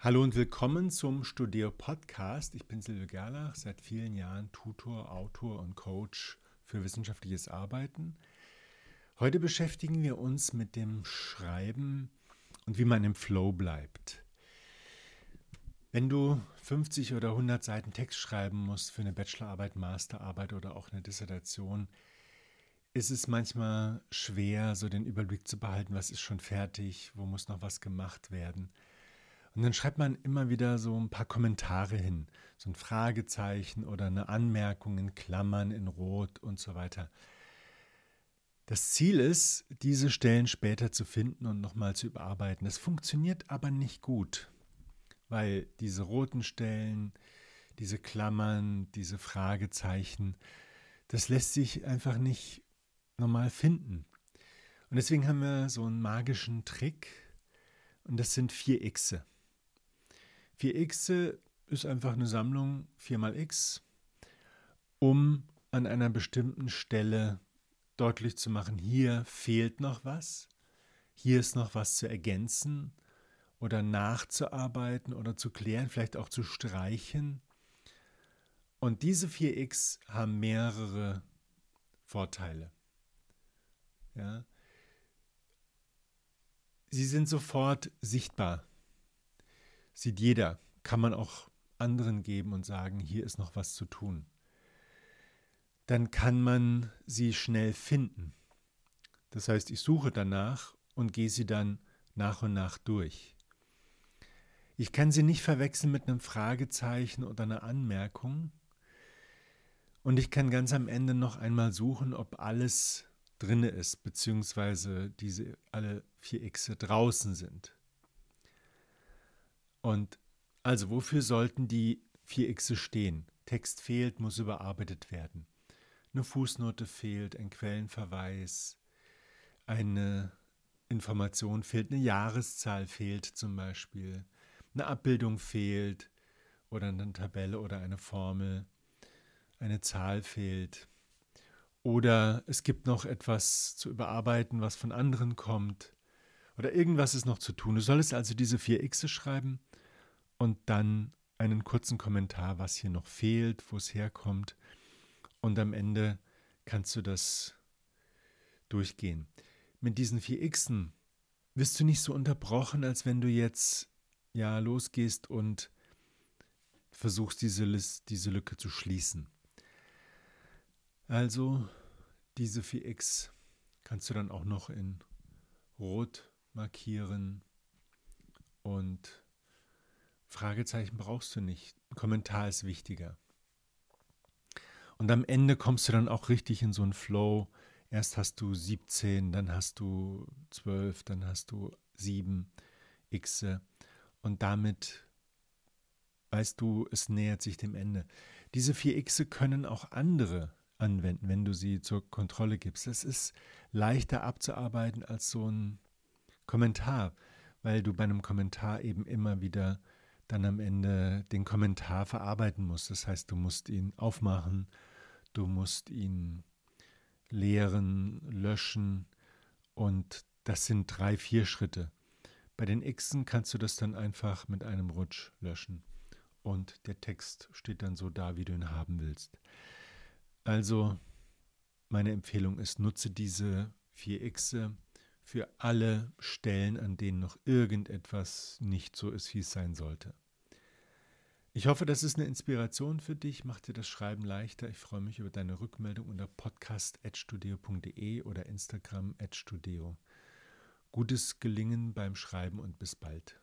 Hallo und willkommen zum Studio Podcast. Ich bin Silvio Gerlach, seit vielen Jahren Tutor, Autor und Coach für wissenschaftliches Arbeiten. Heute beschäftigen wir uns mit dem Schreiben und wie man im Flow bleibt. Wenn du 50 oder 100 Seiten Text schreiben musst für eine Bachelorarbeit, Masterarbeit oder auch eine Dissertation, ist es manchmal schwer, so den Überblick zu behalten, was ist schon fertig, wo muss noch was gemacht werden. Und dann schreibt man immer wieder so ein paar Kommentare hin, so ein Fragezeichen oder eine Anmerkung in Klammern, in Rot und so weiter. Das Ziel ist, diese Stellen später zu finden und nochmal zu überarbeiten. Das funktioniert aber nicht gut, weil diese roten Stellen, diese Klammern, diese Fragezeichen, das lässt sich einfach nicht normal finden. Und deswegen haben wir so einen magischen Trick und das sind vier Xe. 4x ist einfach eine Sammlung 4 mal x, um an einer bestimmten Stelle deutlich zu machen, hier fehlt noch was, hier ist noch was zu ergänzen oder nachzuarbeiten oder zu klären, vielleicht auch zu streichen. Und diese 4x haben mehrere Vorteile. Ja. Sie sind sofort sichtbar sieht jeder, kann man auch anderen geben und sagen, hier ist noch was zu tun. Dann kann man sie schnell finden. Das heißt, ich suche danach und gehe sie dann nach und nach durch. Ich kann sie nicht verwechseln mit einem Fragezeichen oder einer Anmerkung. Und ich kann ganz am Ende noch einmal suchen, ob alles drinne ist, beziehungsweise diese alle vier Xe draußen sind. Und also wofür sollten die vier Xe stehen? Text fehlt, muss überarbeitet werden. Eine Fußnote fehlt, ein Quellenverweis, eine Information fehlt, eine Jahreszahl fehlt zum Beispiel, eine Abbildung fehlt oder eine Tabelle oder eine Formel, eine Zahl fehlt. Oder es gibt noch etwas zu überarbeiten, was von anderen kommt. Oder irgendwas ist noch zu tun. Du solltest also diese vier Xe schreiben und dann einen kurzen Kommentar, was hier noch fehlt, wo es herkommt. Und am Ende kannst du das durchgehen. Mit diesen vier Xen wirst du nicht so unterbrochen, als wenn du jetzt ja losgehst und versuchst, diese, diese Lücke zu schließen. Also diese 4x kannst du dann auch noch in Rot markieren und Fragezeichen brauchst du nicht. Ein Kommentar ist wichtiger. Und am Ende kommst du dann auch richtig in so einen Flow. Erst hast du 17, dann hast du 12, dann hast du 7 Xe. Und damit weißt du, es nähert sich dem Ende. Diese 4 Xe können auch andere anwenden, wenn du sie zur Kontrolle gibst. Es ist leichter abzuarbeiten als so ein Kommentar, weil du bei einem Kommentar eben immer wieder dann am Ende den Kommentar verarbeiten musst. Das heißt, du musst ihn aufmachen, du musst ihn leeren, löschen und das sind drei, vier Schritte. Bei den Xen kannst du das dann einfach mit einem Rutsch löschen und der Text steht dann so da, wie du ihn haben willst. Also meine Empfehlung ist, nutze diese vier Xe für alle Stellen, an denen noch irgendetwas nicht so ist, wie es sein sollte. Ich hoffe, das ist eine Inspiration für dich, macht dir das Schreiben leichter. Ich freue mich über deine Rückmeldung unter podcast.studio.de oder Instagram.studio. Gutes Gelingen beim Schreiben und bis bald.